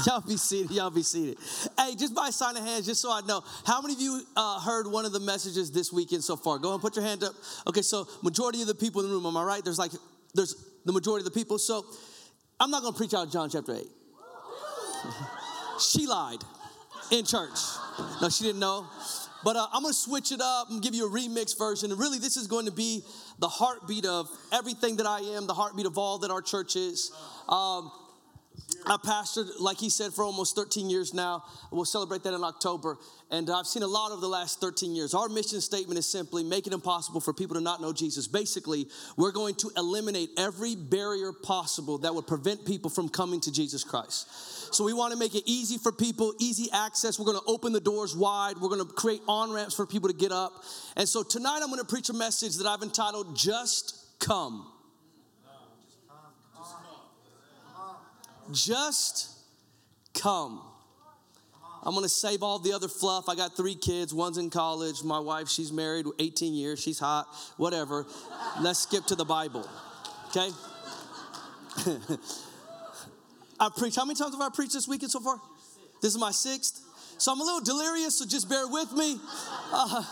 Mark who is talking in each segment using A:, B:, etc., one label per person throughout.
A: Y'all be seated. Y'all be seated. Hey, just by sign of hands, just so I know, how many of you uh, heard one of the messages this weekend so far? Go and put your hand up. Okay, so majority of the people in the room, am I right? There's like, there's the majority of the people. So I'm not going to preach out John chapter 8. she lied in church. No, she didn't know. But uh, I'm going to switch it up and give you a remix version. And really, this is going to be the heartbeat of everything that I am, the heartbeat of all that our church is. Um, I pastored, like he said, for almost 13 years now. We'll celebrate that in October. And I've seen a lot of the last 13 years. Our mission statement is simply make it impossible for people to not know Jesus. Basically, we're going to eliminate every barrier possible that would prevent people from coming to Jesus Christ. So we want to make it easy for people, easy access. We're going to open the doors wide. We're going to create on ramps for people to get up. And so tonight I'm going to preach a message that I've entitled Just Come. Just come. I'm gonna save all the other fluff. I got three kids. One's in college. My wife, she's married 18 years. She's hot. Whatever. Let's skip to the Bible. Okay? I preached. How many times have I preached this weekend so far? This is my sixth. So I'm a little delirious, so just bear with me. Uh,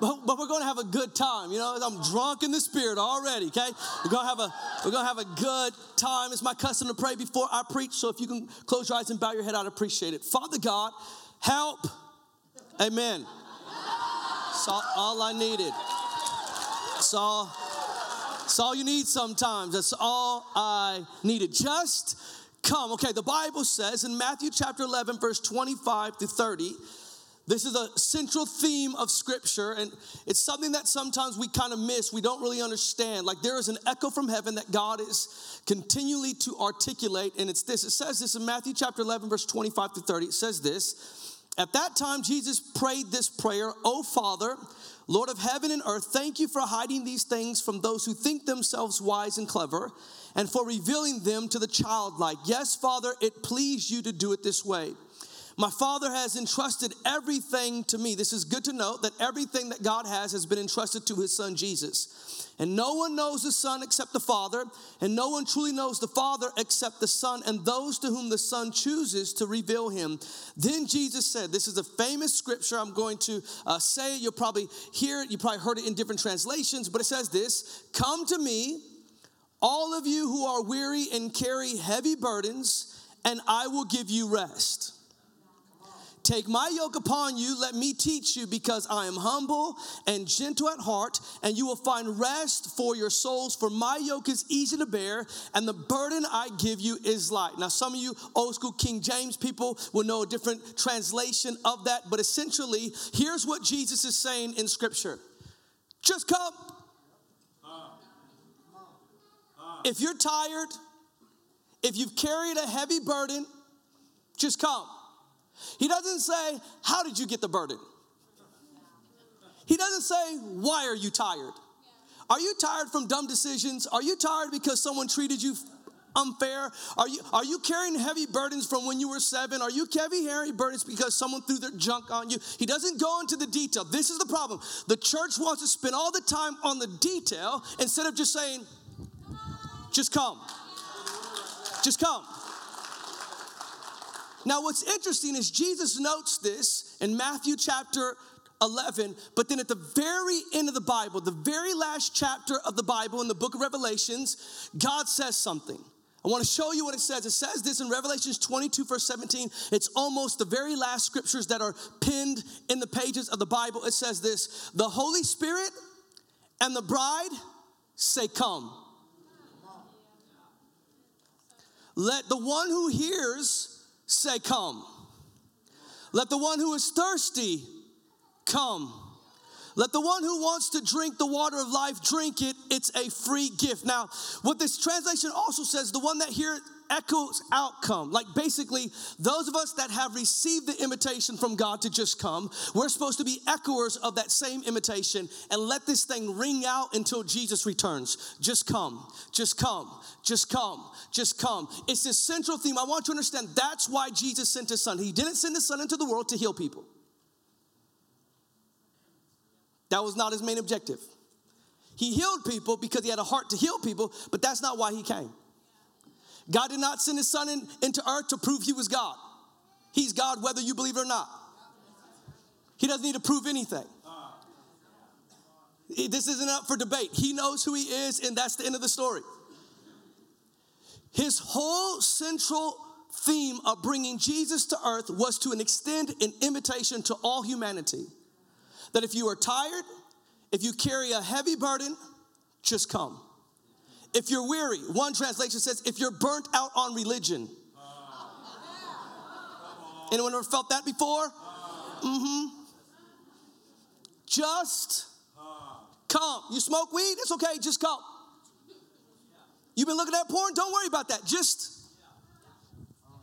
A: but, but we're going to have a good time. You know, I'm drunk in the spirit already. Okay, we're going to have a we're going to have a good time. It's my custom to pray before I preach. So if you can close your eyes and bow your head, I'd appreciate it. Father God, help. Amen. That's all, all I needed. That's all. That's all you need sometimes. That's all I needed. Just come. Okay, the Bible says in Matthew chapter 11, verse 25 to 30 this is a central theme of Scripture, and it's something that sometimes we kind of miss. We don't really understand. Like there is an echo from heaven that God is continually to articulate, and it's this. It says this in Matthew chapter 11, verse 25 to 30. It says this At that time, Jesus prayed this prayer O Father, Lord of heaven and earth, thank you for hiding these things from those who think themselves wise and clever, and for revealing them to the childlike. Yes, Father, it pleased you to do it this way. My Father has entrusted everything to me. This is good to note that everything that God has has been entrusted to his Son Jesus. And no one knows the Son except the Father, and no one truly knows the Father except the Son, and those to whom the Son chooses to reveal him. Then Jesus said, This is a famous scripture. I'm going to uh, say. You'll probably hear it. You probably heard it in different translations, but it says this Come to me, all of you who are weary and carry heavy burdens, and I will give you rest. Take my yoke upon you, let me teach you, because I am humble and gentle at heart, and you will find rest for your souls. For my yoke is easy to bear, and the burden I give you is light. Now, some of you old school King James people will know a different translation of that, but essentially, here's what Jesus is saying in Scripture just come. If you're tired, if you've carried a heavy burden, just come. He doesn't say, How did you get the burden? He doesn't say, Why are you tired? Are you tired from dumb decisions? Are you tired because someone treated you unfair? Are you, are you carrying heavy burdens from when you were seven? Are you carrying heavy, hairy burdens because someone threw their junk on you? He doesn't go into the detail. This is the problem. The church wants to spend all the time on the detail instead of just saying, just come. Just come. Now, what's interesting is Jesus notes this in Matthew chapter 11, but then at the very end of the Bible, the very last chapter of the Bible in the book of Revelations, God says something. I want to show you what it says. It says this in Revelations 22, verse 17. It's almost the very last scriptures that are pinned in the pages of the Bible. It says this The Holy Spirit and the bride say, Come. Let the one who hears say, Come. Let the one who is thirsty come. Let the one who wants to drink the water of life drink it. It's a free gift. Now, what this translation also says, the one that here echoes outcome. Like basically, those of us that have received the invitation from God to just come, we're supposed to be echoers of that same invitation and let this thing ring out until Jesus returns. Just come, just come, just come, just come. It's this central theme. I want you to understand that's why Jesus sent his son. He didn't send his son into the world to heal people. That was not his main objective. He healed people because he had a heart to heal people, but that's not why he came. God did not send his son in, into earth to prove he was God. He's God whether you believe it or not. He doesn't need to prove anything. This isn't up for debate. He knows who he is, and that's the end of the story. His whole central theme of bringing Jesus to earth was to extend an invitation to all humanity that if you are tired, if you carry a heavy burden, just come. If you're weary, one translation says, if you're burnt out on religion. Anyone ever felt that before? Mm-hmm. Just come. You smoke weed? It's okay, just come. You've been looking at porn? Don't worry about that. Just,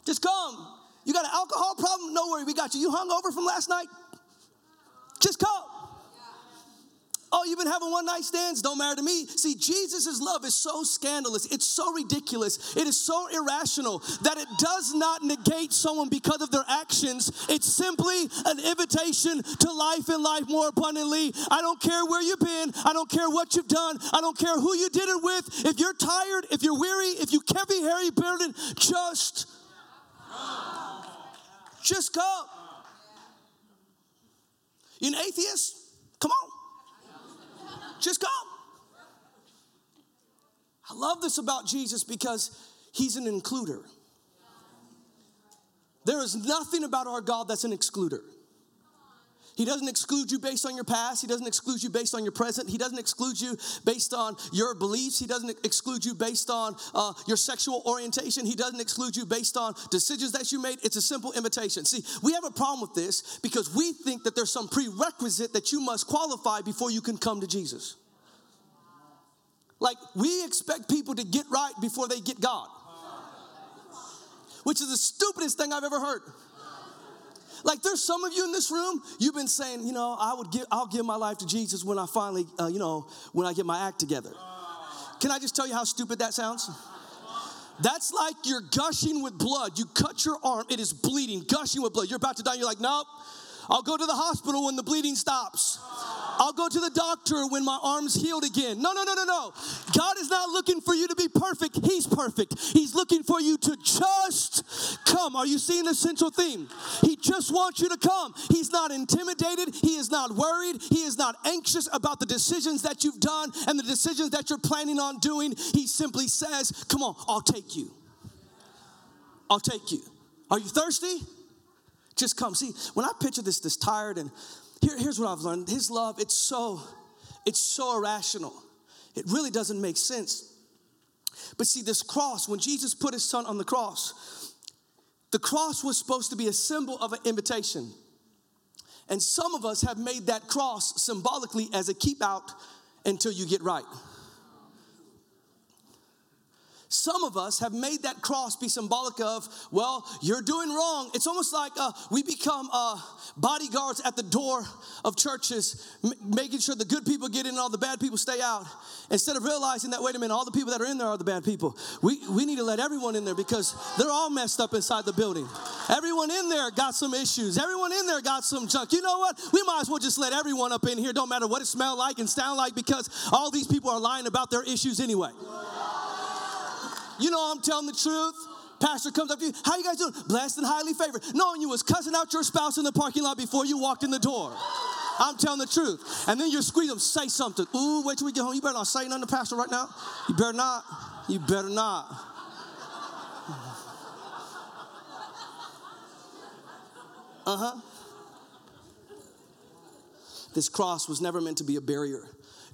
A: just come. You got an alcohol problem? No worry, we got you. You hung over from last night? Just come. Oh, you've been having one night stands? Don't matter to me. See, Jesus' love is so scandalous. It's so ridiculous. It is so irrational that it does not negate someone because of their actions. It's simply an invitation to life and life more abundantly. I don't care where you've been. I don't care what you've done. I don't care who you did it with. If you're tired, if you're weary, if you can't be hairy burden, just, just go. You an atheist? Come on. Just come. I love this about Jesus because he's an includer. There is nothing about our God that's an excluder. He doesn't exclude you based on your past. He doesn't exclude you based on your present. He doesn't exclude you based on your beliefs. He doesn't exclude you based on uh, your sexual orientation. He doesn't exclude you based on decisions that you made. It's a simple invitation. See, we have a problem with this because we think that there's some prerequisite that you must qualify before you can come to Jesus. Like, we expect people to get right before they get God, which is the stupidest thing I've ever heard. Like there's some of you in this room, you've been saying, you know, I would give, I'll give my life to Jesus when I finally, uh, you know, when I get my act together. Can I just tell you how stupid that sounds? That's like you're gushing with blood. You cut your arm, it is bleeding, gushing with blood. You're about to die. You're like, nope. I'll go to the hospital when the bleeding stops. I'll go to the doctor when my arm's healed again. No, no, no, no, no. God is not looking for you to be perfect. He's perfect. He's looking for you to just come. Are you seeing the central theme? He just wants you to come. He's not intimidated. He is not worried. He is not anxious about the decisions that you've done and the decisions that you're planning on doing. He simply says, Come on, I'll take you. I'll take you. Are you thirsty? Just come. See, when I picture this, this tired and here, here's what I've learned. His love, it's so, it's so irrational. It really doesn't make sense. But see, this cross, when Jesus put his son on the cross, the cross was supposed to be a symbol of an invitation. And some of us have made that cross symbolically as a keep out until you get right. Some of us have made that cross be symbolic of, well, you're doing wrong. It's almost like uh, we become uh, bodyguards at the door of churches, m- making sure the good people get in and all the bad people stay out. Instead of realizing that, wait a minute, all the people that are in there are the bad people. We, we need to let everyone in there because they're all messed up inside the building. Everyone in there got some issues. Everyone in there got some junk. You know what? We might as well just let everyone up in here, don't matter what it smell like and sound like, because all these people are lying about their issues anyway. You know I'm telling the truth. Pastor comes up to you, how you guys doing? Blessed and highly favored. Knowing you was cussing out your spouse in the parking lot before you walked in the door. I'm telling the truth. And then you're squeezing them, say something. Ooh, wait till we get home. You better not say nothing to pastor right now. You better not. You better not. Uh-huh. This cross was never meant to be a barrier.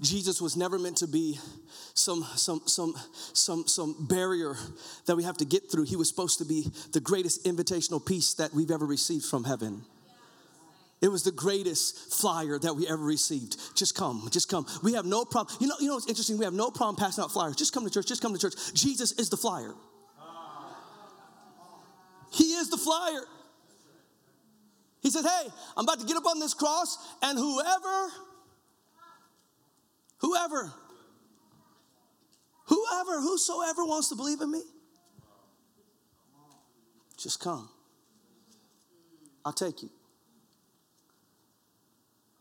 A: Jesus was never meant to be some, some, some, some, some barrier that we have to get through. He was supposed to be the greatest invitational piece that we've ever received from heaven. It was the greatest flyer that we ever received. Just come, just come. We have no problem. You know, you know what's interesting? We have no problem passing out flyers. Just come to church, just come to church. Jesus is the flyer. He is the flyer. He said, Hey, I'm about to get up on this cross, and whoever, whoever Whoever, whosoever wants to believe in me, just come. I'll take you.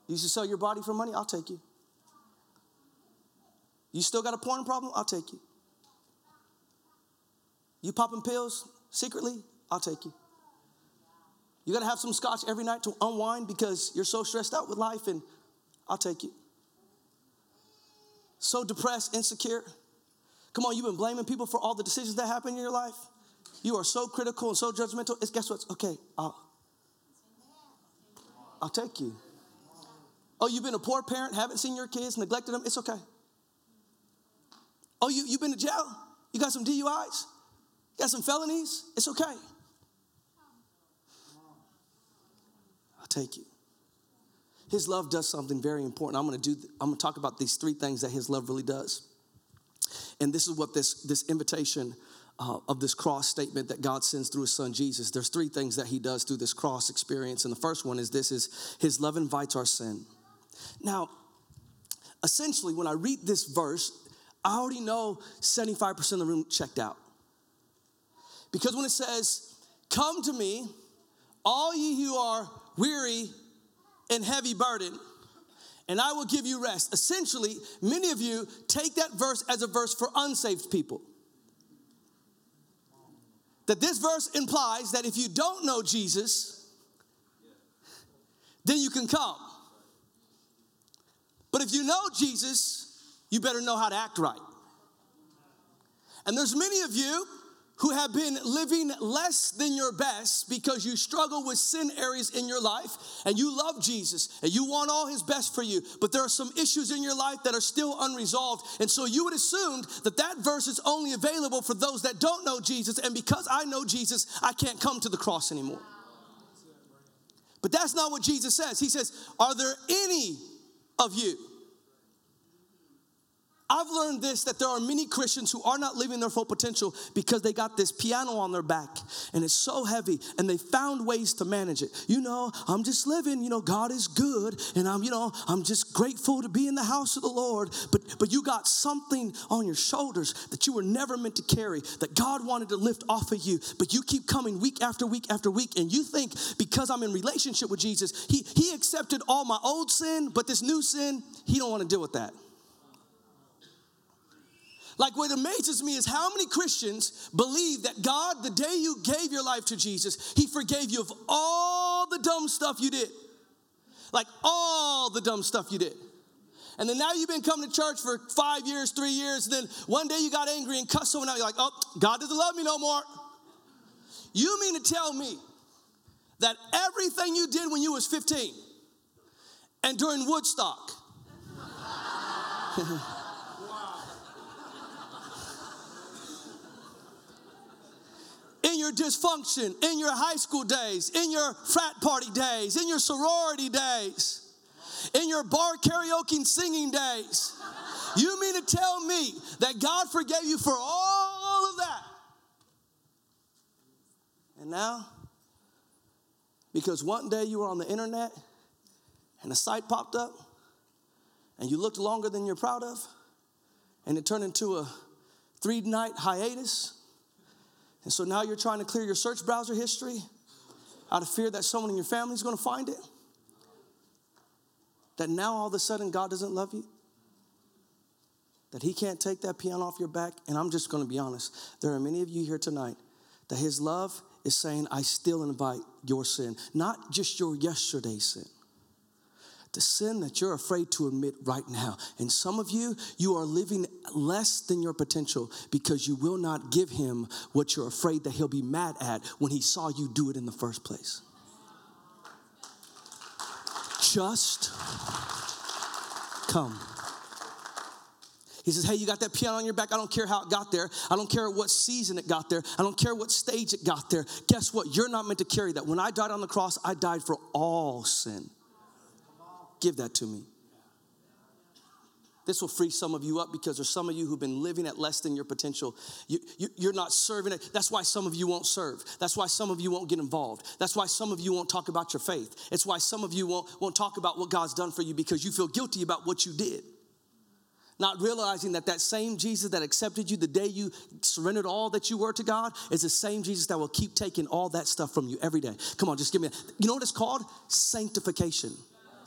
A: You should sell your body for money? I'll take you. You still got a porn problem? I'll take you. You popping pills secretly? I'll take you. You gotta have some scotch every night to unwind because you're so stressed out with life, and I'll take you. So depressed, insecure. Come on, you've been blaming people for all the decisions that happen in your life. You are so critical and so judgmental. It's, guess what? Okay, I'll, I'll take you. Oh, you've been a poor parent, haven't seen your kids, neglected them. It's okay. Oh, you, you've been to jail? You got some DUIs? Got some felonies? It's okay. I'll take you. His love does something very important. I'm going to do I'm going to talk about these three things that his love really does. And this is what this this invitation uh, of this cross statement that God sends through his son Jesus. There's three things that he does through this cross experience. And the first one is this is his love invites our sin. Now, essentially when I read this verse, I already know 75% of the room checked out. Because when it says, Come to me, all ye who are weary and heavy burden, and I will give you rest. Essentially, many of you take that verse as a verse for unsaved people. That this verse implies that if you don't know Jesus, then you can come. But if you know Jesus, you better know how to act right. And there's many of you who have been living less than your best because you struggle with sin areas in your life and you love Jesus and you want all his best for you, but there are some issues in your life that are still unresolved. And so you would assume that that verse is only available for those that don't know Jesus. And because I know Jesus, I can't come to the cross anymore. But that's not what Jesus says. He says, Are there any of you? I've learned this that there are many Christians who are not living their full potential because they got this piano on their back and it's so heavy and they found ways to manage it. You know, I'm just living, you know, God is good and I'm, you know, I'm just grateful to be in the house of the Lord. But but you got something on your shoulders that you were never meant to carry, that God wanted to lift off of you, but you keep coming week after week after week and you think because I'm in relationship with Jesus, he he accepted all my old sin, but this new sin, he don't want to deal with that. Like, what amazes me is how many Christians believe that God, the day you gave your life to Jesus, He forgave you of all the dumb stuff you did. Like, all the dumb stuff you did. And then now you've been coming to church for five years, three years, and then one day you got angry and cussed someone out. You're like, oh, God doesn't love me no more. You mean to tell me that everything you did when you was 15 and during Woodstock in your dysfunction, in your high school days, in your frat party days, in your sorority days, in your bar karaoke singing days. You mean to tell me that God forgave you for all of that? And now, because one day you were on the internet and a site popped up and you looked longer than you're proud of, and it turned into a three night hiatus and so now you're trying to clear your search browser history out of fear that someone in your family is going to find it. That now all of a sudden God doesn't love you. That He can't take that piano off your back. And I'm just going to be honest. There are many of you here tonight that His love is saying, I still invite your sin, not just your yesterday sin the sin that you're afraid to admit right now. And some of you, you are living less than your potential because you will not give him what you're afraid that he'll be mad at when he saw you do it in the first place. Just come. He says, Hey, you got that piano on your back. I don't care how it got there. I don't care what season it got there. I don't care what stage it got there. Guess what? You're not meant to carry that. When I died on the cross, I died for all sin. Give that to me. This will free some of you up because there's some of you who've been living at less than your potential. You, are not serving it. That's why some of you won't serve. That's why some of you won't get involved. That's why some of you won't talk about your faith. It's why some of you won't, won't talk about what God's done for you because you feel guilty about what you did. Not realizing that that same Jesus that accepted you the day you surrendered all that you were to God is the same Jesus that will keep taking all that stuff from you every day. Come on, just give me a, You know what it's called? Sanctification.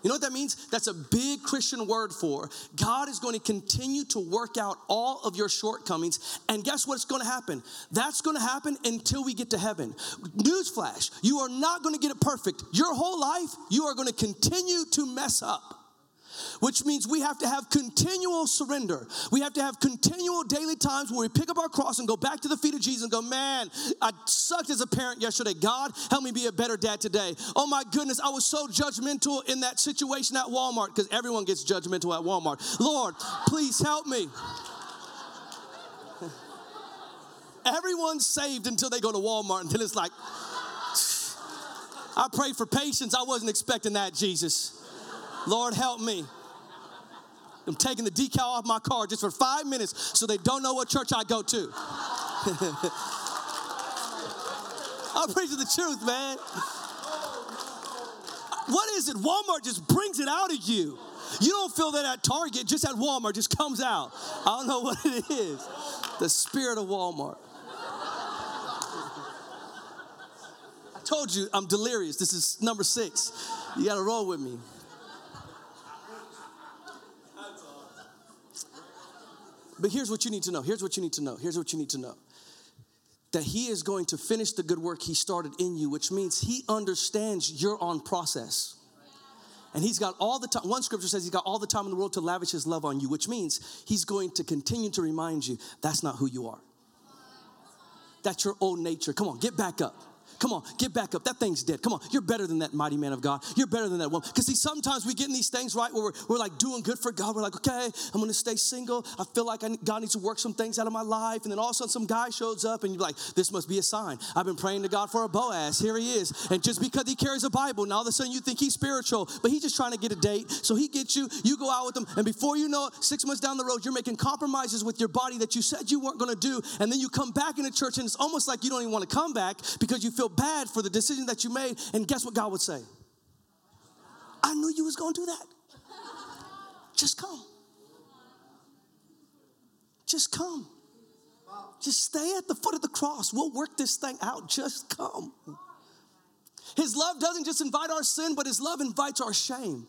A: You know what that means? That's a big Christian word for God is going to continue to work out all of your shortcomings. And guess what's going to happen? That's going to happen until we get to heaven. Newsflash, you are not going to get it perfect. Your whole life, you are going to continue to mess up which means we have to have continual surrender. We have to have continual daily times where we pick up our cross and go back to the feet of Jesus and go, Man, I sucked as a parent yesterday. God, help me be a better dad today. Oh my goodness, I was so judgmental in that situation at Walmart because everyone gets judgmental at Walmart. Lord, please help me. Everyone's saved until they go to Walmart, and then it's like, I pray for patience. I wasn't expecting that, Jesus. Lord, help me. I'm taking the decal off my car just for five minutes so they don't know what church I go to. I'm preaching the truth, man. What is it? Walmart just brings it out of you. You don't feel that at Target, just at Walmart, just comes out. I don't know what it is. The spirit of Walmart. I told you I'm delirious. This is number six. You got to roll with me. But here's what you need to know. Here's what you need to know. Here's what you need to know. That he is going to finish the good work he started in you, which means he understands you're on process. And he's got all the time. One scripture says he's got all the time in the world to lavish his love on you, which means he's going to continue to remind you that's not who you are. That's your old nature. Come on, get back up. Come on, get back up. That thing's dead. Come on, you're better than that mighty man of God. You're better than that woman. Because see, sometimes we get in these things, right, where we're, we're like doing good for God. We're like, okay, I'm going to stay single. I feel like I, God needs to work some things out of my life. And then all of a sudden, some guy shows up, and you're like, this must be a sign. I've been praying to God for a Boaz. Here he is. And just because he carries a Bible, now all of a sudden you think he's spiritual, but he's just trying to get a date. So he gets you, you go out with him, and before you know it, six months down the road, you're making compromises with your body that you said you weren't going to do. And then you come back into church, and it's almost like you don't even want to come back because you feel bad for the decision that you made, and guess what God would say? I knew you was gonna do that. Just come. Just come. Just stay at the foot of the cross. We'll work this thing out. Just come. His love doesn't just invite our sin, but his love invites our shame.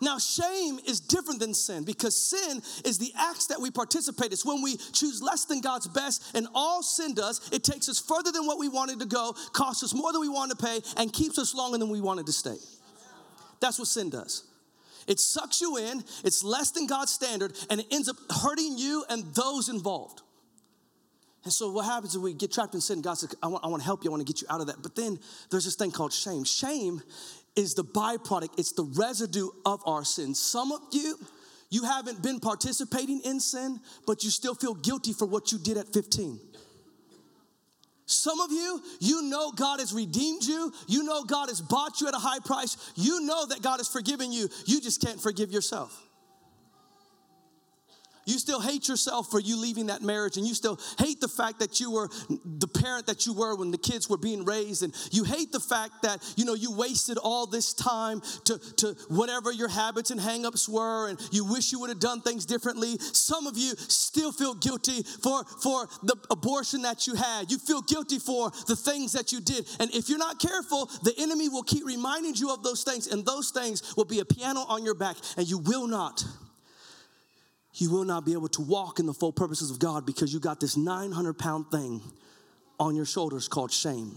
A: Now, shame is different than sin because sin is the acts that we participate. It's when we choose less than God's best, and all sin does, it takes us further than what we wanted to go, costs us more than we wanted to pay, and keeps us longer than we wanted to stay. That's what sin does. It sucks you in, it's less than God's standard, and it ends up hurting you and those involved. And so what happens is we get trapped in sin. God says, I want, I want to help you. I want to get you out of that. But then there's this thing called shame. Shame is the byproduct, it's the residue of our sin. Some of you, you haven't been participating in sin, but you still feel guilty for what you did at 15. Some of you, you know God has redeemed you. You know God has bought you at a high price. You know that God has forgiven you. You just can't forgive yourself. You still hate yourself for you leaving that marriage, and you still hate the fact that you were the parent that you were when the kids were being raised, and you hate the fact that you know you wasted all this time to, to whatever your habits and hangups were, and you wish you would have done things differently. Some of you still feel guilty for, for the abortion that you had. You feel guilty for the things that you did. And if you're not careful, the enemy will keep reminding you of those things, and those things will be a piano on your back, and you will not you will not be able to walk in the full purposes of God because you got this 900 pound thing on your shoulders called shame.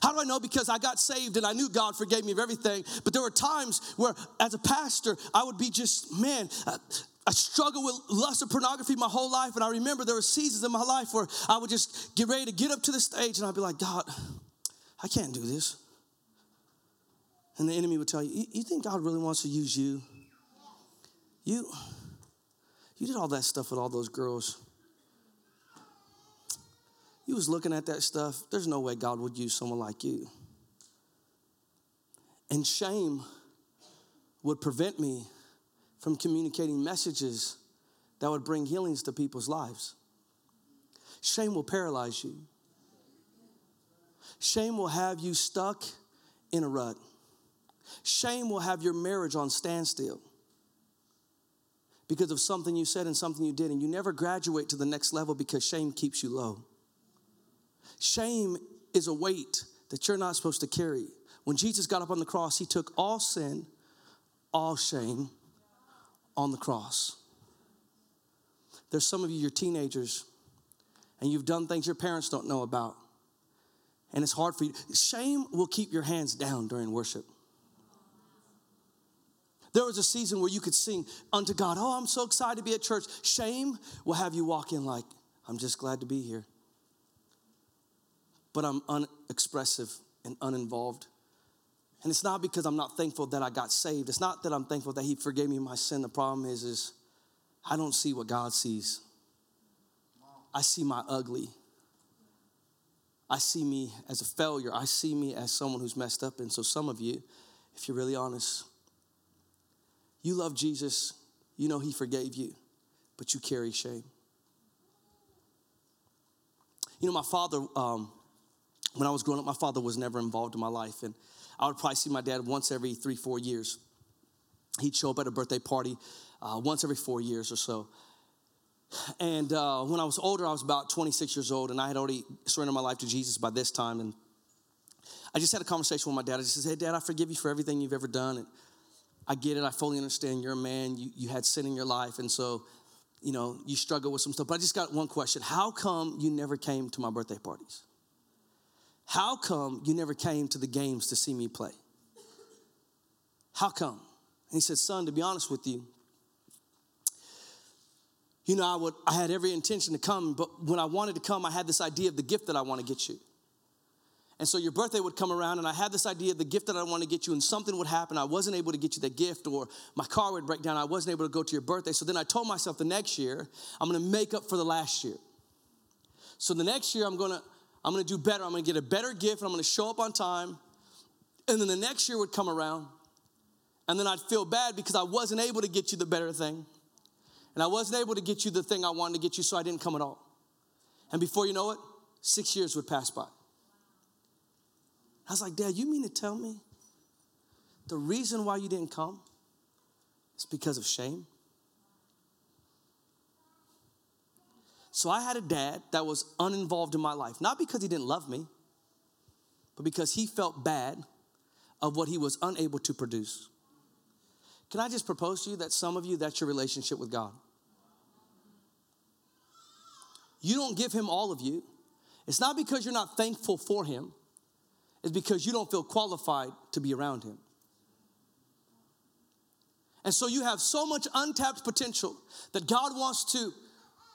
A: How do I know? Because I got saved and I knew God forgave me of everything. But there were times where, as a pastor, I would be just, man, I struggled with lust of pornography my whole life. And I remember there were seasons in my life where I would just get ready to get up to the stage and I'd be like, God, I can't do this. And the enemy would tell you, You think God really wants to use you? You, you did all that stuff with all those girls. You was looking at that stuff. There's no way God would use someone like you. And shame would prevent me from communicating messages that would bring healings to people's lives. Shame will paralyze you. Shame will have you stuck in a rut. Shame will have your marriage on standstill because of something you said and something you did, and you never graduate to the next level because shame keeps you low. Shame is a weight that you're not supposed to carry. when Jesus got up on the cross, he took all sin, all shame on the cross. There's some of you, you're teenagers, and you've done things your parents don't know about. And it's hard for you. Shame will keep your hands down during worship. There was a season where you could sing unto God, Oh, I'm so excited to be at church. Shame will have you walk in like, I'm just glad to be here. But I'm unexpressive and uninvolved. And it's not because I'm not thankful that I got saved. It's not that I'm thankful that He forgave me my sin. The problem is, is I don't see what God sees. I see my ugly. I see me as a failure. I see me as someone who's messed up. And so, some of you, if you're really honest, you love Jesus, you know He forgave you, but you carry shame. You know, my father, um, when I was growing up, my father was never involved in my life. And I would probably see my dad once every three, four years. He'd show up at a birthday party uh, once every four years or so. And uh, when I was older, I was about 26 years old, and I had already surrendered my life to Jesus by this time. And I just had a conversation with my dad. I just said, Hey, Dad, I forgive you for everything you've ever done. And I get it. I fully understand. You're a man. You, you had sin in your life. And so, you know, you struggle with some stuff. But I just got one question How come you never came to my birthday parties? How come you never came to the games to see me play? How come? And he said, Son, to be honest with you, you know, I would I had every intention to come, but when I wanted to come, I had this idea of the gift that I want to get you. And so your birthday would come around, and I had this idea of the gift that I want to get you, and something would happen. I wasn't able to get you the gift, or my car would break down. I wasn't able to go to your birthday. So then I told myself the next year, I'm going to make up for the last year. So the next year, I'm going to I'm going to do better. I'm going to get a better gift, and I'm going to show up on time. And then the next year would come around, and then I'd feel bad because I wasn't able to get you the better thing. And I wasn't able to get you the thing I wanted to get you, so I didn't come at all. And before you know it, six years would pass by. I was like, Dad, you mean to tell me the reason why you didn't come is because of shame? So I had a dad that was uninvolved in my life, not because he didn't love me, but because he felt bad of what he was unable to produce. Can I just propose to you that some of you, that's your relationship with God? You don't give him all of you. It's not because you're not thankful for him, it's because you don't feel qualified to be around him. And so you have so much untapped potential that God wants to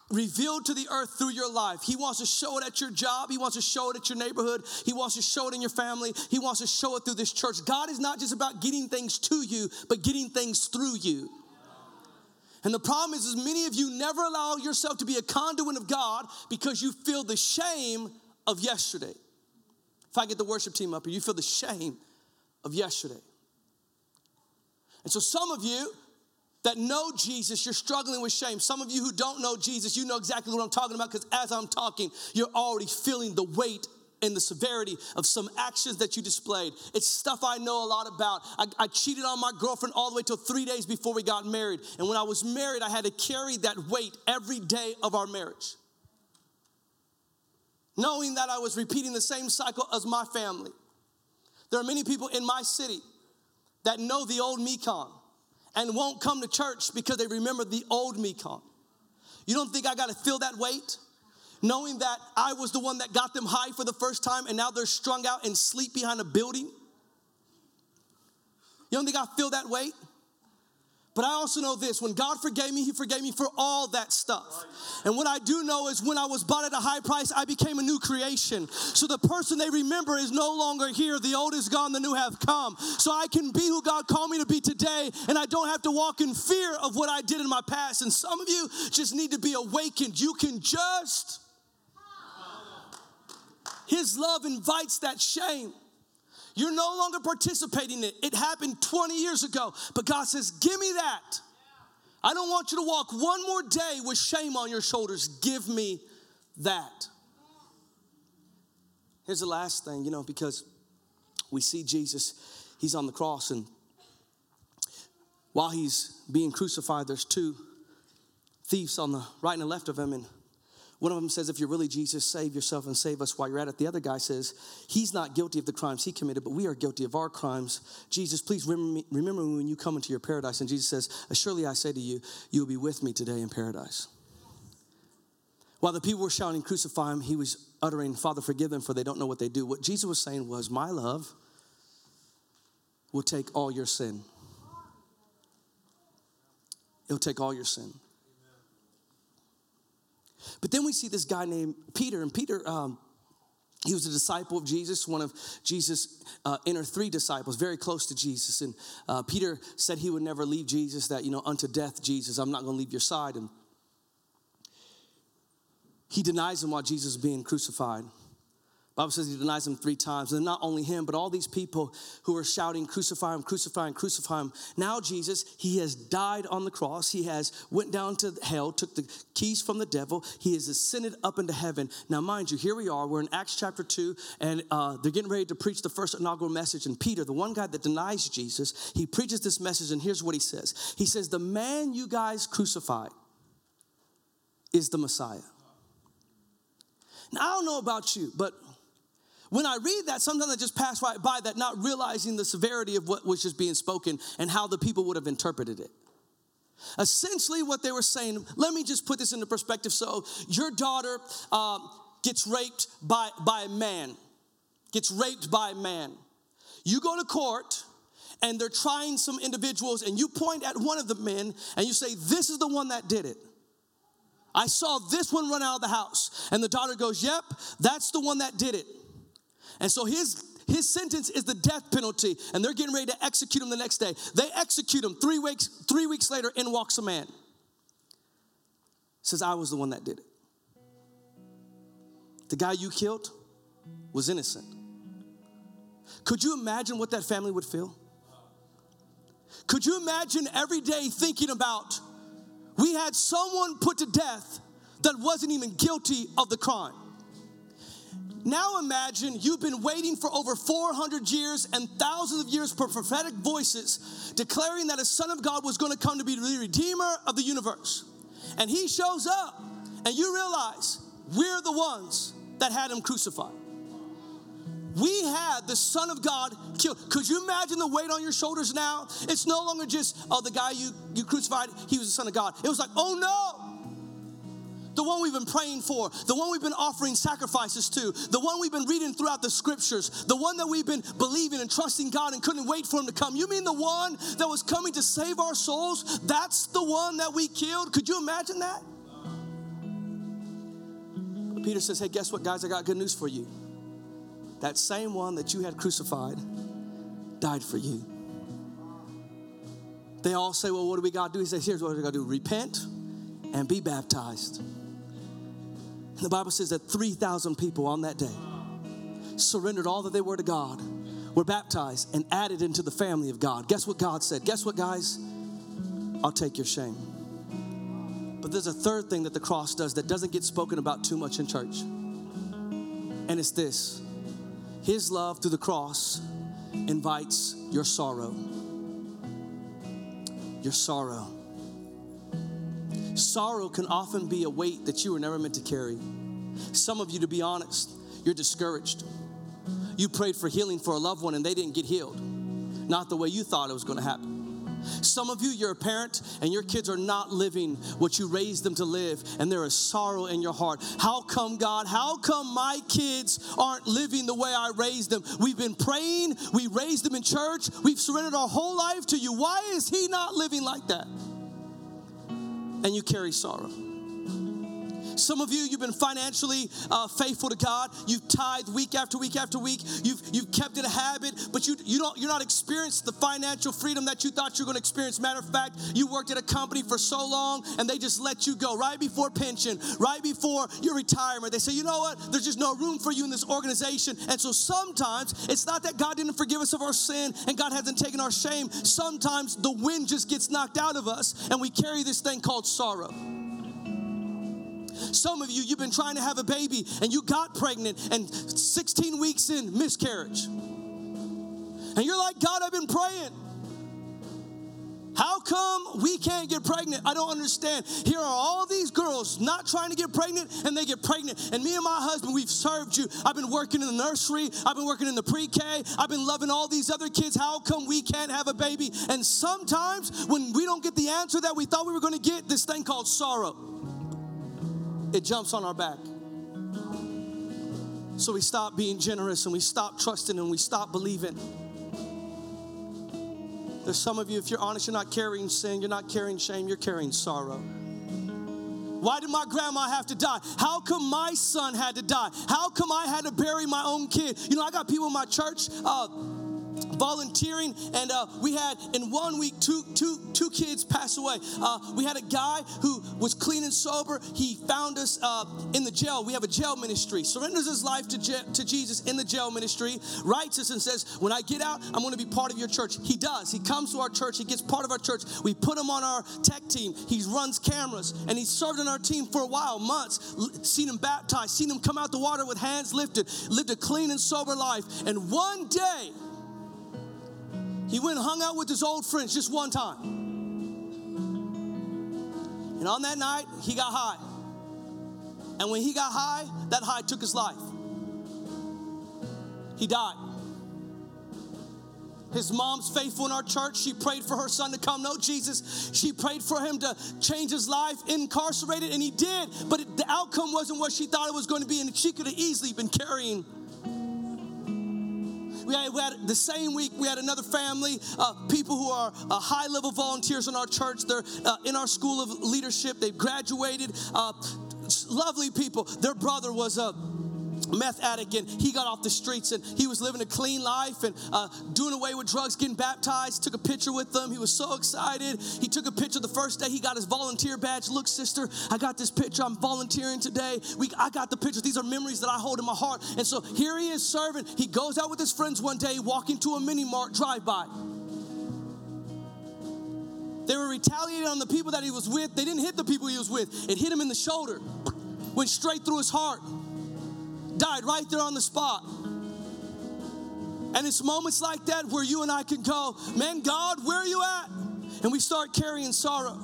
A: revealed to the earth through your life. He wants to show it at your job. He wants to show it at your neighborhood. He wants to show it in your family. He wants to show it through this church. God is not just about getting things to you, but getting things through you. And the problem is, is many of you never allow yourself to be a conduit of God because you feel the shame of yesterday. If I get the worship team up here, you feel the shame of yesterday. And so some of you, that know Jesus, you're struggling with shame. Some of you who don't know Jesus, you know exactly what I'm talking about because as I'm talking, you're already feeling the weight and the severity of some actions that you displayed. It's stuff I know a lot about. I, I, cheated on my girlfriend all the way till three days before we got married. And when I was married, I had to carry that weight every day of our marriage. Knowing that I was repeating the same cycle as my family. There are many people in my city that know the old Mecon and won't come to church because they remember the old Mecon. You don't think I got to feel that weight? Knowing that I was the one that got them high for the first time and now they're strung out and sleep behind a building? You don't think I feel that weight? But I also know this when God forgave me, He forgave me for all that stuff. And what I do know is when I was bought at a high price, I became a new creation. So the person they remember is no longer here. The old is gone, the new have come. So I can be who God called me to be today, and I don't have to walk in fear of what I did in my past. And some of you just need to be awakened. You can just. His love invites that shame. You're no longer participating in it. It happened 20 years ago. But God says, Give me that. I don't want you to walk one more day with shame on your shoulders. Give me that. Here's the last thing, you know, because we see Jesus, he's on the cross, and while he's being crucified, there's two thieves on the right and the left of him. And One of them says, If you're really Jesus, save yourself and save us while you're at it. The other guy says, He's not guilty of the crimes he committed, but we are guilty of our crimes. Jesus, please remember me, remember me when you come into your paradise. And Jesus says, Surely I say to you, you will be with me today in paradise. While the people were shouting, Crucify him, he was uttering, Father, forgive them, for they don't know what they do. What Jesus was saying was, My love will take all your sin. It'll take all your sin. But then we see this guy named Peter, and Peter, um, he was a disciple of Jesus, one of Jesus' uh, inner three disciples, very close to Jesus. And uh, Peter said he would never leave Jesus, that, you know, unto death, Jesus, I'm not going to leave your side. And he denies him while Jesus is being crucified. Bible says he denies him three times. And not only him, but all these people who are shouting, crucify him, crucify him, crucify him. Now Jesus, he has died on the cross. He has went down to hell, took the keys from the devil. He has ascended up into heaven. Now, mind you, here we are. We're in Acts chapter 2, and uh, they're getting ready to preach the first inaugural message. And Peter, the one guy that denies Jesus, he preaches this message, and here's what he says. He says, the man you guys crucified is the Messiah. Now, I don't know about you, but when I read that, sometimes I just pass right by that, not realizing the severity of what was just being spoken and how the people would have interpreted it. Essentially, what they were saying, let me just put this into perspective. So, your daughter uh, gets raped by, by a man, gets raped by a man. You go to court, and they're trying some individuals, and you point at one of the men and you say, This is the one that did it. I saw this one run out of the house. And the daughter goes, Yep, that's the one that did it. And so his his sentence is the death penalty, and they're getting ready to execute him the next day. They execute him three weeks, three weeks later, in walks a man. Says, I was the one that did it. The guy you killed was innocent. Could you imagine what that family would feel? Could you imagine every day thinking about we had someone put to death that wasn't even guilty of the crime? Now imagine you've been waiting for over 400 years and thousands of years for prophetic voices declaring that a son of God was going to come to be the redeemer of the universe. And he shows up, and you realize we're the ones that had him crucified. We had the Son of God killed. Could you imagine the weight on your shoulders now? It's no longer just, oh, the guy you, you crucified, he was the Son of God. It was like, oh no, the one we've been praying for, the one we've been offering sacrifices to, the one we've been reading throughout the scriptures, the one that we've been believing and trusting God and couldn't wait for him to come. You mean the one that was coming to save our souls? That's the one that we killed? Could you imagine that? But Peter says, Hey, guess what, guys? I got good news for you. That same one that you had crucified died for you. They all say, Well, what do we got to do? He says, Here's what we got to do repent and be baptized. The Bible says that 3,000 people on that day surrendered all that they were to God, were baptized, and added into the family of God. Guess what God said? Guess what, guys? I'll take your shame. But there's a third thing that the cross does that doesn't get spoken about too much in church. And it's this His love through the cross invites your sorrow. Your sorrow. Sorrow can often be a weight that you were never meant to carry. Some of you, to be honest, you're discouraged. You prayed for healing for a loved one and they didn't get healed, not the way you thought it was going to happen. Some of you, you're a parent and your kids are not living what you raised them to live, and there is sorrow in your heart. How come, God? How come my kids aren't living the way I raised them? We've been praying, we raised them in church, we've surrendered our whole life to you. Why is he not living like that? And you carry sorrow. Some of you, you've been financially uh, faithful to God. You've tithed week after week after week. You've, you've kept it a habit, but you, you don't, you're not experienced the financial freedom that you thought you were going to experience. Matter of fact, you worked at a company for so long and they just let you go right before pension, right before your retirement. They say, you know what? There's just no room for you in this organization. And so sometimes it's not that God didn't forgive us of our sin and God hasn't taken our shame. Sometimes the wind just gets knocked out of us and we carry this thing called sorrow. Some of you, you've been trying to have a baby and you got pregnant and 16 weeks in, miscarriage. And you're like, God, I've been praying. How come we can't get pregnant? I don't understand. Here are all these girls not trying to get pregnant and they get pregnant. And me and my husband, we've served you. I've been working in the nursery, I've been working in the pre K, I've been loving all these other kids. How come we can't have a baby? And sometimes when we don't get the answer that we thought we were going to get, this thing called sorrow, it jumps on our back. So we stop being generous and we stop trusting and we stop believing. There's some of you, if you're honest, you're not carrying sin, you're not carrying shame, you're carrying sorrow. Why did my grandma have to die? How come my son had to die? How come I had to bury my own kid? You know, I got people in my church. Uh, volunteering, and uh, we had in one week two, two, two kids pass away. Uh, we had a guy who was clean and sober. He found us uh, in the jail. We have a jail ministry. Surrenders his life to, je- to Jesus in the jail ministry. Writes us and says, "When I get out, I'm going to be part of your church." He does. He comes to our church. He gets part of our church. We put him on our tech team. He runs cameras, and he served on our team for a while, months. Seen him baptized. Seen him come out the water with hands lifted. Lived a clean and sober life. And one day he went and hung out with his old friends just one time. And on that night, he got high. And when he got high, that high took his life. He died. His mom's faithful in our church. She prayed for her son to come know Jesus. She prayed for him to change his life, incarcerated, and he did. But the outcome wasn't what she thought it was going to be, and she could have easily been carrying we had, we had the same week, we had another family, uh, people who are uh, high level volunteers in our church. They're uh, in our school of leadership. They've graduated. Uh, lovely people. Their brother was a meth addict and he got off the streets and he was living a clean life and uh, doing away with drugs getting baptized took a picture with them. He was so excited. He took a picture the first day he got his volunteer badge. Look sister i got this picture. I'm volunteering today. We, i got the pictures. These are memories that i hold in my heart. And so here he is serving. He goes out with his friends one day walking to a mini mart drive by they were retaliating on the people that he was with. They didn't hit the people he was with. It hit him in the shoulder went straight through his heart died right there on the spot. And it's moments like that where you and I can go, man, God, where are you at? And we start carrying sorrow.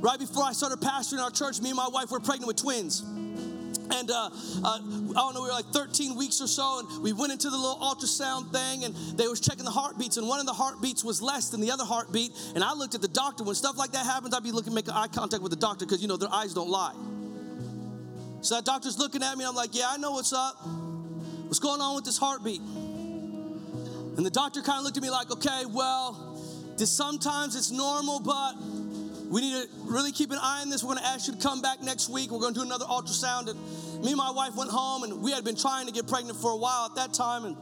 A: Right before I started pastoring our church, me and my wife were pregnant with twins. And uh, uh, I don't know, we were like 13 weeks or so, and we went into the little ultrasound thing, and they was checking the heartbeats, and one of the heartbeats was less than the other heartbeat. And I looked at the doctor. When stuff like that happens, I'd be looking, making eye contact with the doctor because you know their eyes don't lie. So that doctor's looking at me, and I'm like, yeah, I know what's up. What's going on with this heartbeat? And the doctor kind of looked at me like, okay, well, sometimes it's normal, but we need to really keep an eye on this. We're going to ask you to come back next week. We're going to do another ultrasound. And me and my wife went home, and we had been trying to get pregnant for a while at that time. And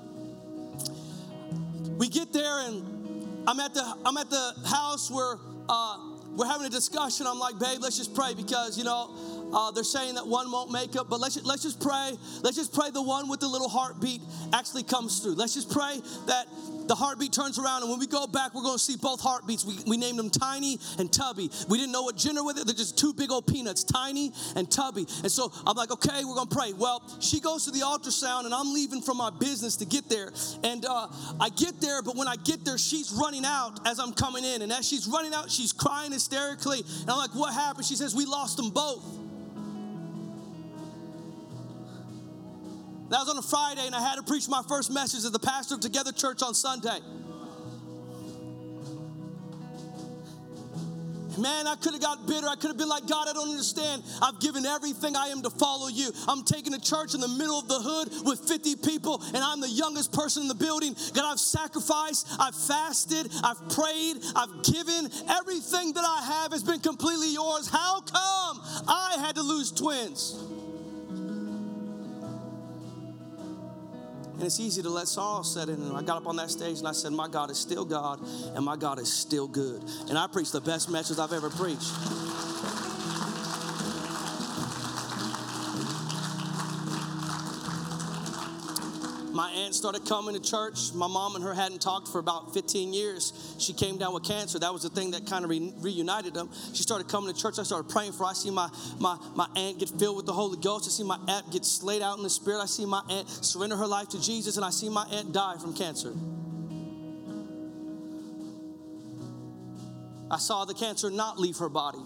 A: we get there, and I'm at the I'm at the house where uh, we're having a discussion. I'm like, babe, let's just pray because you know uh, they're saying that one won't make it, but let's, let's just pray. Let's just pray the one with the little heartbeat actually comes through. Let's just pray that the heartbeat turns around, and when we go back, we're going to see both heartbeats. We, we named them Tiny and Tubby. We didn't know what gender with it. They're just two big old peanuts, Tiny and Tubby. And so I'm like, okay, we're going to pray. Well, she goes to the ultrasound, and I'm leaving from my business to get there. And uh, I get there, but when I get there, she's running out as I'm coming in. And as she's running out, she's crying hysterically. And I'm like, what happened? She says, we lost them both. That was on a Friday, and I had to preach my first message as the pastor of Together Church on Sunday. Man, I could have got bitter. I could have been like, God, I don't understand. I've given everything I am to follow you. I'm taking a church in the middle of the hood with 50 people, and I'm the youngest person in the building. God, I've sacrificed, I've fasted, I've prayed, I've given. Everything that I have has been completely yours. How come I had to lose twins? And it's easy to let sorrow set in. And I got up on that stage and I said, My God is still God and my God is still good. And I preached the best message I've ever preached. My aunt started coming to church. My mom and her hadn't talked for about 15 years. She came down with cancer. That was the thing that kind of re- reunited them. She started coming to church. I started praying for her. I see my, my, my aunt get filled with the Holy Ghost. I see my aunt get slayed out in the Spirit. I see my aunt surrender her life to Jesus, and I see my aunt die from cancer. I saw the cancer not leave her body.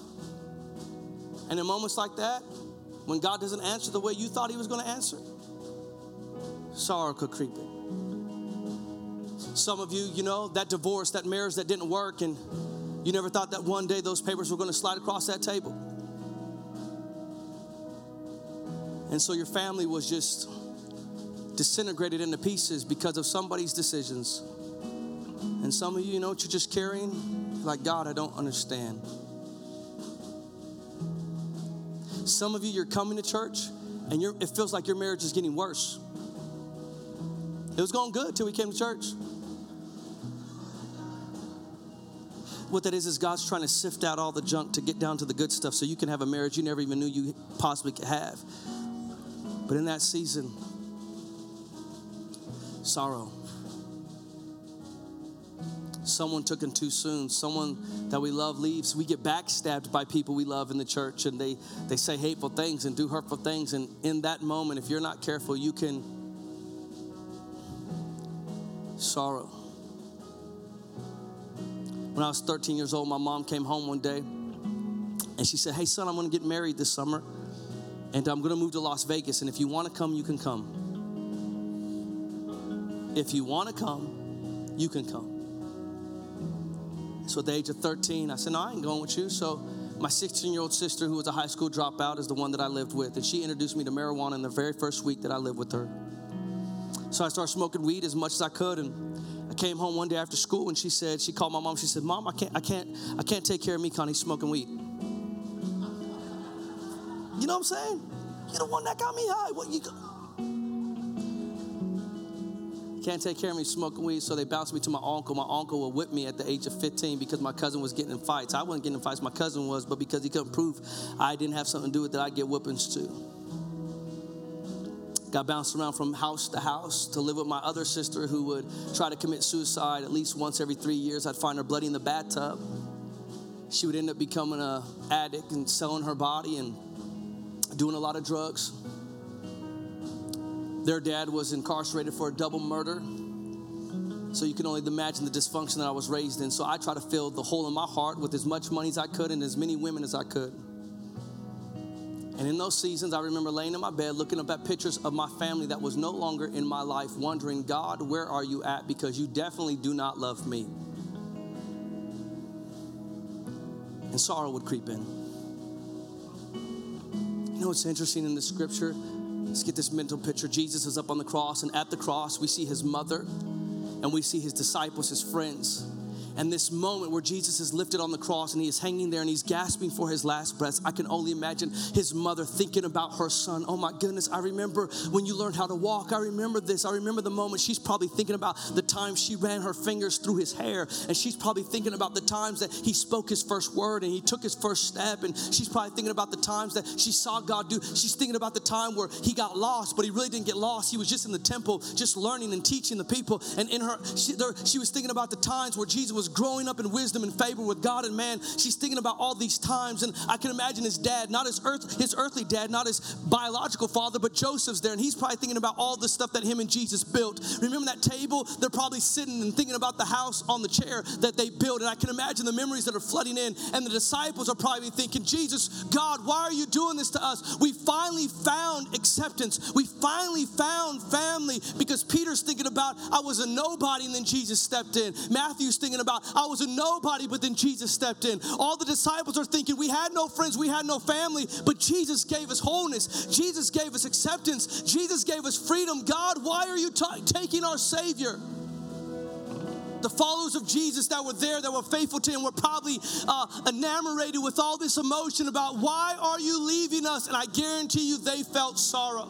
A: And in moments like that, when God doesn't answer the way you thought He was going to answer, sorrow could creep in. Some of you, you know, that divorce, that marriage that didn't work, and you never thought that one day those papers were going to slide across that table. And so your family was just disintegrated into pieces because of somebody's decisions. And some of you, you know what you're just carrying? Like, God, I don't understand. Some of you, you're coming to church and it feels like your marriage is getting worse. It was going good till we came to church. What that is, is God's trying to sift out all the junk to get down to the good stuff so you can have a marriage you never even knew you possibly could have. But in that season, sorrow. Someone took him too soon. Someone that we love leaves. We get backstabbed by people we love in the church and they, they say hateful things and do hurtful things. And in that moment, if you're not careful, you can sorrow. When I was 13 years old, my mom came home one day and she said, Hey, son, I'm to get married this summer and I'm to move to Las Vegas. And if you want to come, you can come. If you want to come, you can come. So at the age of 13, I said, No, I ain't going with you. So my 16 year old sister, who was a high school dropout, is the one that I lived with. And she introduced me to marijuana in the very first week that I lived with her. So I started smoking weed as much as I could. And I came home one day after school and she said, she called my mom, she said, Mom, I can't, I can't, I can't take care of me, Connie, smoking weed. You know what I'm saying? You're the one that got me high. What you can't take care of me smoking weed, so they bounced me to my uncle. My uncle would whip me at the age of 15 because my cousin was getting in fights. I wasn't getting in fights, my cousin was, but because he couldn't prove I didn't have something to do with it, I'd get whippings too. Got bounced around from house to house to live with my other sister who would try to commit suicide at least once every three years. I'd find her bloody in the bathtub. She would end up becoming an addict and selling her body and doing a lot of drugs. Their dad was incarcerated for a double murder. So you can only imagine the dysfunction that I was raised in. So I tried to fill the hole in my heart with as much money as I could and as many women as I could. And in those seasons, I remember laying in my bed looking up at pictures of my family that was no longer in my life, wondering, God, where are you at? Because you definitely do not love me. And sorrow would creep in. You know what's interesting in the scripture? Let's get this mental picture. Jesus is up on the cross, and at the cross, we see his mother and we see his disciples, his friends and this moment where Jesus is lifted on the cross and he is hanging there and he's gasping for his last breath, I can only imagine his mother thinking about her son. Oh my goodness, I remember when you learned how to walk. I remember this. I remember the moment she's probably thinking about the time she ran her fingers through his hair. And she's probably thinking about the times that he spoke his first word and he took his first step. And she's probably thinking about the times that she saw God do. She's thinking about the time where he got lost, but he really didn't get lost. He was just in the temple, just learning and teaching the people. And in her, she, there, she was thinking about the times where Jesus was growing up in wisdom and favor with God and man. She's thinking about all these times, and I can imagine his dad, not his earth, his earthly dad, not his biological father, but Joseph's there, and he's probably thinking about all the stuff that him and Jesus built. Remember that table? They're probably sitting and thinking about the house on the chair that they built, and I can imagine the memories that are flooding in. And the disciples are probably thinking, Jesus, God, why are you doing this to us? We finally found acceptance. We finally found family because Peter's thinking about I was a nobody, and then Jesus stepped in. Matthew's thinking about I was a nobody, but then Jesus stepped in. All the disciples are thinking, we had no friends, we had no family, but Jesus gave us wholeness. Jesus gave us acceptance. Jesus gave us freedom. God, why are you t- taking our Savior? the followers of Jesus that were there, that were faithful to Him, were probably uh, enamored with all this emotion about why are you leaving us? And I guarantee you they felt sorrow.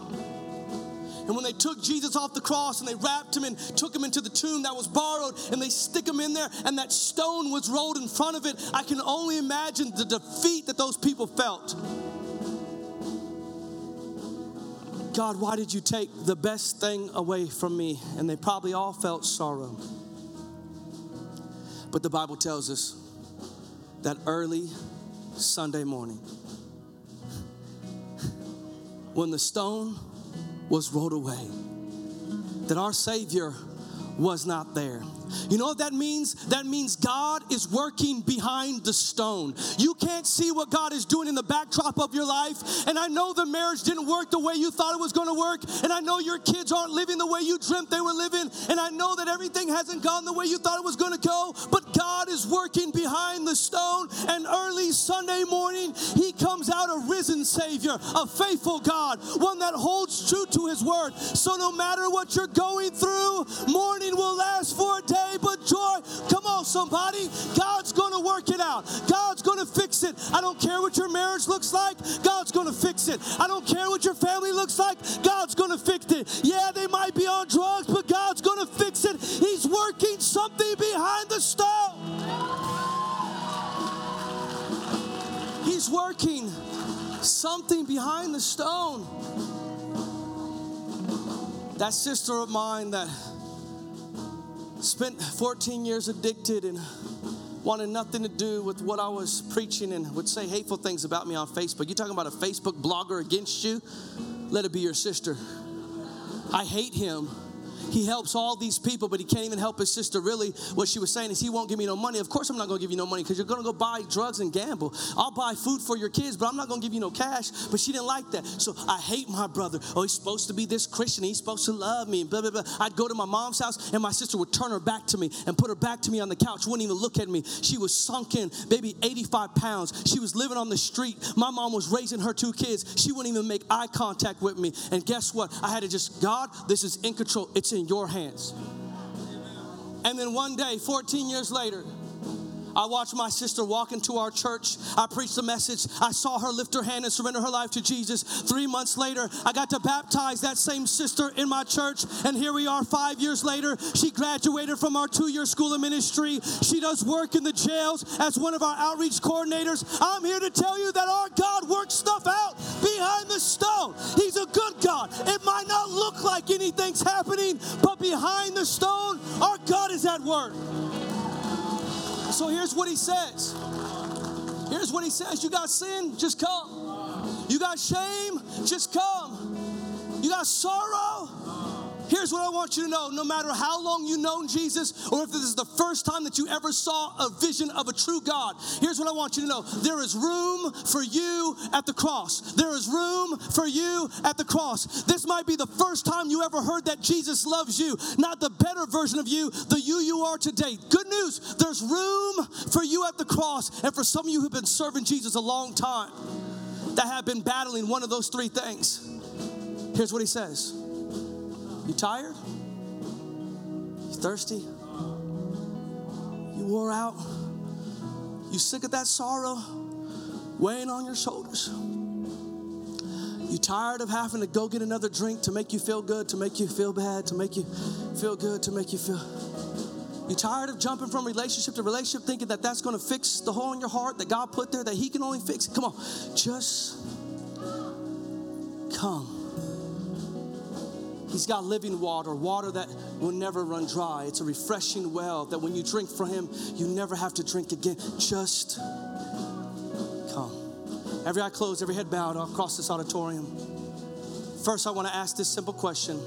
A: And when they took Jesus off the cross and they wrapped him and took him into the tomb that was borrowed and they stick him in there and that stone was rolled in front of it, I can only imagine the defeat that those people felt. God, why did you take the best thing away from me? And they probably all felt sorrow. But the Bible tells us that early Sunday morning, when the stone was rolled away. That our Savior was not there. You know what that means? That means God is working behind the stone. You can't see what God is doing in the backdrop of your life. And I know the marriage didn't work the way you thought it was going to work. And I know your kids aren't living the way you dreamt they were living. And I know that everything hasn't gone the way you thought it was going to go. But God is working behind the stone. And early Sunday morning, He comes out a risen Savior, a faithful God, one that holds true to His word. So no matter what you're going through, mourning will last for a day, but joy. Come on, somebody. God's going to work it out. God's going to fix it. I don't care what your marriage looks like. God's going to fix it. I don't care what your family looks like. God's going to fix it. Yeah, they might be on drugs, but God's going to fix it. He's working something behind the stone. He's working something behind the stone. That sister of mine that spent 14 years addicted and wanted nothing to do with what I was preaching and would say hateful things about me on Facebook. You talking about a Facebook blogger against you? Let it be your sister. I hate him he helps all these people, but he can't even help his sister. Really, what she was saying is, he won't give me no money. Of course, I'm not going to give you no money because you're going to go buy drugs and gamble. I'll buy food for your kids, but I'm not going to give you no cash. But she didn't like that. So I hate my brother. Oh, he's supposed to be this Christian. He's supposed to love me. Blah, blah, blah. I'd go to my mom's house, and my sister would turn her back to me and put her back to me on the couch. Wouldn't even look at me. She was sunken, maybe 85 pounds. She was living on the street. My mom was raising her two kids. She wouldn't even make eye contact with me. And guess what? I had to just, God, this is in control. It's in your hands. And then one day, 14 years later, I watched my sister walk into our church. I preached the message. I saw her lift her hand and surrender her life to Jesus. Three months later, I got to baptize that same sister in my church. And here we are five years later. She graduated from our two year school of ministry. She does work in the jails as one of our outreach coordinators. I'm here to tell you that our God works stuff out behind the stone. He's a good God. It might not look like anything's happening, but behind the stone, our God is at work. So here's what he says. Here's what he says. You got sin, just come. You got shame, just come. You got sorrow, Here's what I want you to know no matter how long you've known Jesus, or if this is the first time that you ever saw a vision of a true God, here's what I want you to know there is room for you at the cross. There is room for you at the cross. This might be the first time you ever heard that Jesus loves you, not the better version of you, the you you are today. Good news, there's room for you at the cross. And for some of you who've been serving Jesus a long time, that have been battling one of those three things, here's what he says. You tired? You thirsty? You wore out? You sick of that sorrow weighing on your shoulders? You tired of having to go get another drink to make you feel good, to make you feel bad, to make you feel good, to make you feel. You tired of jumping from relationship to relationship thinking that that's going to fix the hole in your heart that God put there that He can only fix? Come on, just come. He's got living water, water that will never run dry. It's a refreshing well that when you drink from Him, you never have to drink again. Just come. Every eye closed, every head bowed across this auditorium. First, I want to ask this simple question.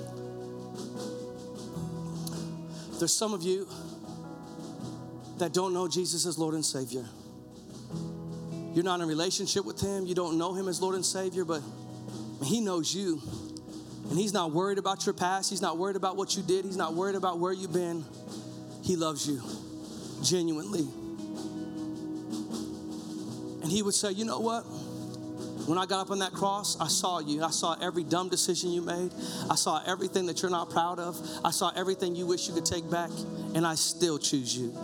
A: There's some of you that don't know Jesus as Lord and Savior. You're not in a relationship with Him, you don't know Him as Lord and Savior, but He knows you. And He's not worried about your past. He's not worried about what you did. He's not worried about where you've been. He loves you genuinely. And He would say, You know what? When I got up on that cross, I saw you. I saw every dumb decision you made. I saw everything that you're not proud of. I saw everything you wish you could take back, and I still choose you.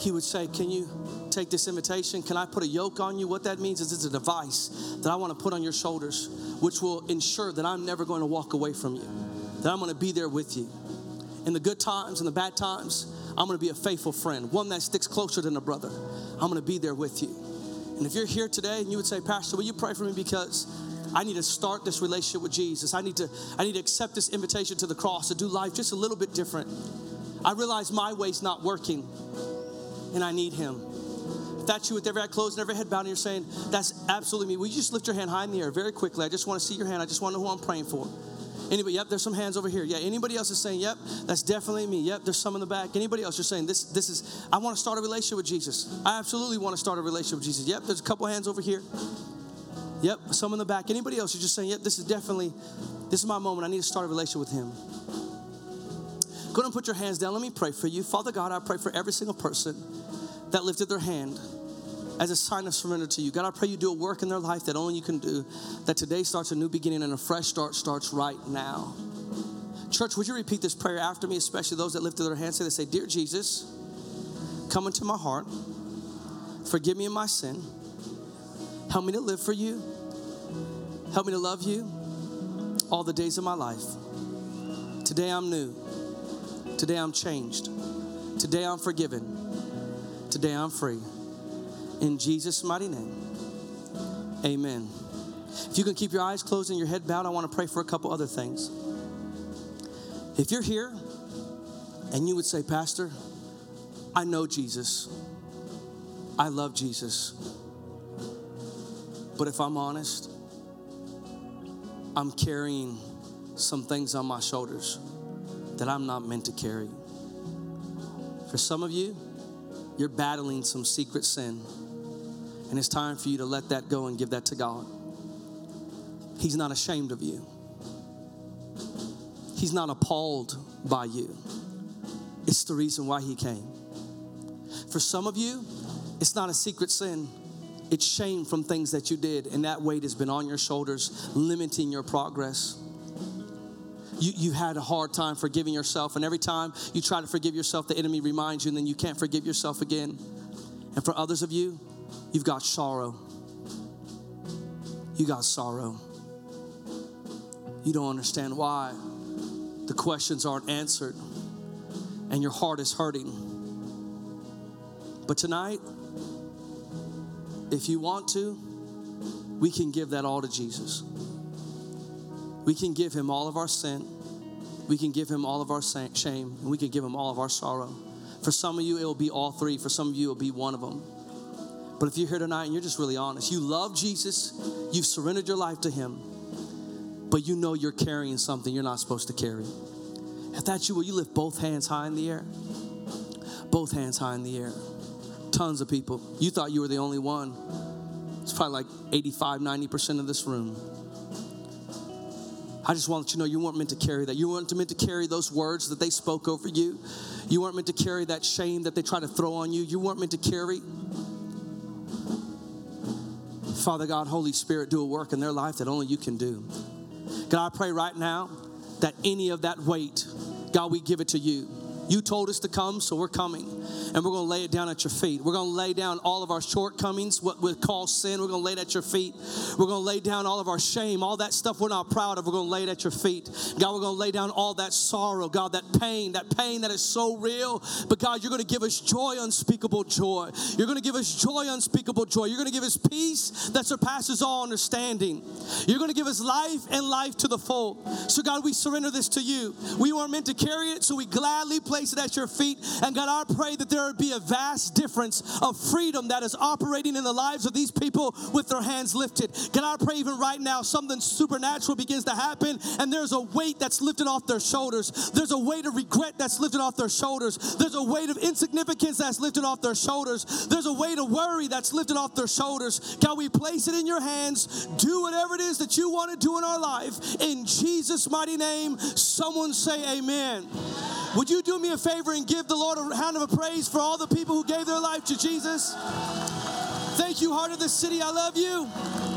A: He would say, Can you take this invitation? Can I put a yoke on you? What that means is it's a device that I want to put on your shoulders, which will ensure that I'm never going to walk away from you, that I'm going to be there with you. In the good times and the bad times, I'm going to be a faithful friend, one that sticks closer than a brother. I'm going to be there with you. And if you're here today and you would say, Pastor, will you pray for me because I need to start this relationship with Jesus. I need to I need to accept this invitation to the cross to do life just a little bit different. I realize my way's not working and I need him. If that's you with every eye closed and every head bowed, and you're saying, That's absolutely me. Will you just lift your hand high in the air very quickly? I just want to see your hand. I just want to know who I'm praying for. Anybody? Yep, there's some hands over here. Yeah, anybody else is saying, yep, that's definitely me. Yep, there's some in the back. Anybody else? You're saying, this, this is, I want to start a relationship with Jesus. I absolutely want to start a relationship with Jesus. Yep, there's a couple hands over here. Yep, some in the back. Anybody else? You're just saying, yep, this is definitely, this is my moment. I need to start a relationship with Him. Go ahead and put your hands down. Let me pray for you. Father God, I pray for every single person that lifted their hand as a sign of surrender to you. God, I pray you do a work in their life that only you can do, that today starts a new beginning and a fresh start starts right now. Church, would you repeat this prayer after me, especially those that lifted their hands? Say, they say, Dear Jesus, come into my heart, forgive me of my sin, help me to live for you, help me to love you all the days of my life. Today I'm new. Today I'm changed. Today I'm forgiven. Today I'm free. In Jesus' mighty name, amen. If you can keep your eyes closed and your head bowed, I want to pray for a couple other things. If you're here and you would say, Pastor, I know Jesus, I love Jesus, but if I'm honest, I'm carrying some things on my shoulders that I'm not meant to carry. For some of you, you're battling some secret sin, and it's time for you to let that go and give that to God. He's not ashamed of you. He's not appalled by you. It's the reason why he came. For some of you, it's not a secret sin. It's shame from things that you did, and that weight has been on your shoulders, limiting your progress. You, you had a hard time forgiving yourself, and every time you try to forgive yourself, the enemy reminds you, and then you can't forgive yourself again. And for others of you, you've got sorrow. You got sorrow. You don't understand why the questions aren't answered and your heart is hurting. But tonight, if you want to, we can give that all to Jesus. We can give him all of our sin. We can give him all of our shame. And we can give him all of our sorrow. For some of you, it will be all three. For some of you, it will be one of them. But if you're here tonight and you're just really honest, you love Jesus, you've surrendered your life to him, but you know you're carrying something you're not supposed to carry. If that's you, will you lift both hands high in the air? Both hands high in the air. Tons of people. You thought you were the only one. It's probably like 85, 90% of this room. I just want you to know you weren't meant to carry that. You weren't meant to carry those words that they spoke over you. You weren't meant to carry that shame that they try to throw on you. You weren't meant to carry. Father God, Holy Spirit, do a work in their life that only you can do. God, I pray right now that any of that weight, God, we give it to you. You told us to come, so we're coming. And we're going to lay it down at your feet. We're going to lay down all of our shortcomings, what we call sin. We're going to lay it at your feet. We're going to lay down all of our shame, all that stuff we're not proud of. We're going to lay it at your feet. God, we're going to lay down all that sorrow, God, that pain, that pain that is so real. But God, you're going to give us joy, unspeakable joy. You're going to give us joy, unspeakable joy. You're going to give us peace that surpasses all understanding. You're going to give us life and life to the full. So, God, we surrender this to you. We weren't meant to carry it, so we gladly place it at your feet. And God, I pray that there would be a vast difference of freedom that is operating in the lives of these people with their hands lifted. Can I pray even right now something supernatural begins to happen and there's a weight that's lifted off their shoulders. There's a weight of regret that's lifted off their shoulders. There's a weight of insignificance that's lifted off their shoulders. There's a weight of worry that's lifted off their shoulders. God, we place it in your hands. Do whatever it is that you want to do in our life. In Jesus' mighty name, someone say amen. Would you do me a favor and give the Lord a hand of a praise for all the people who gave their life to Jesus? Thank you, Heart of the City. I love you.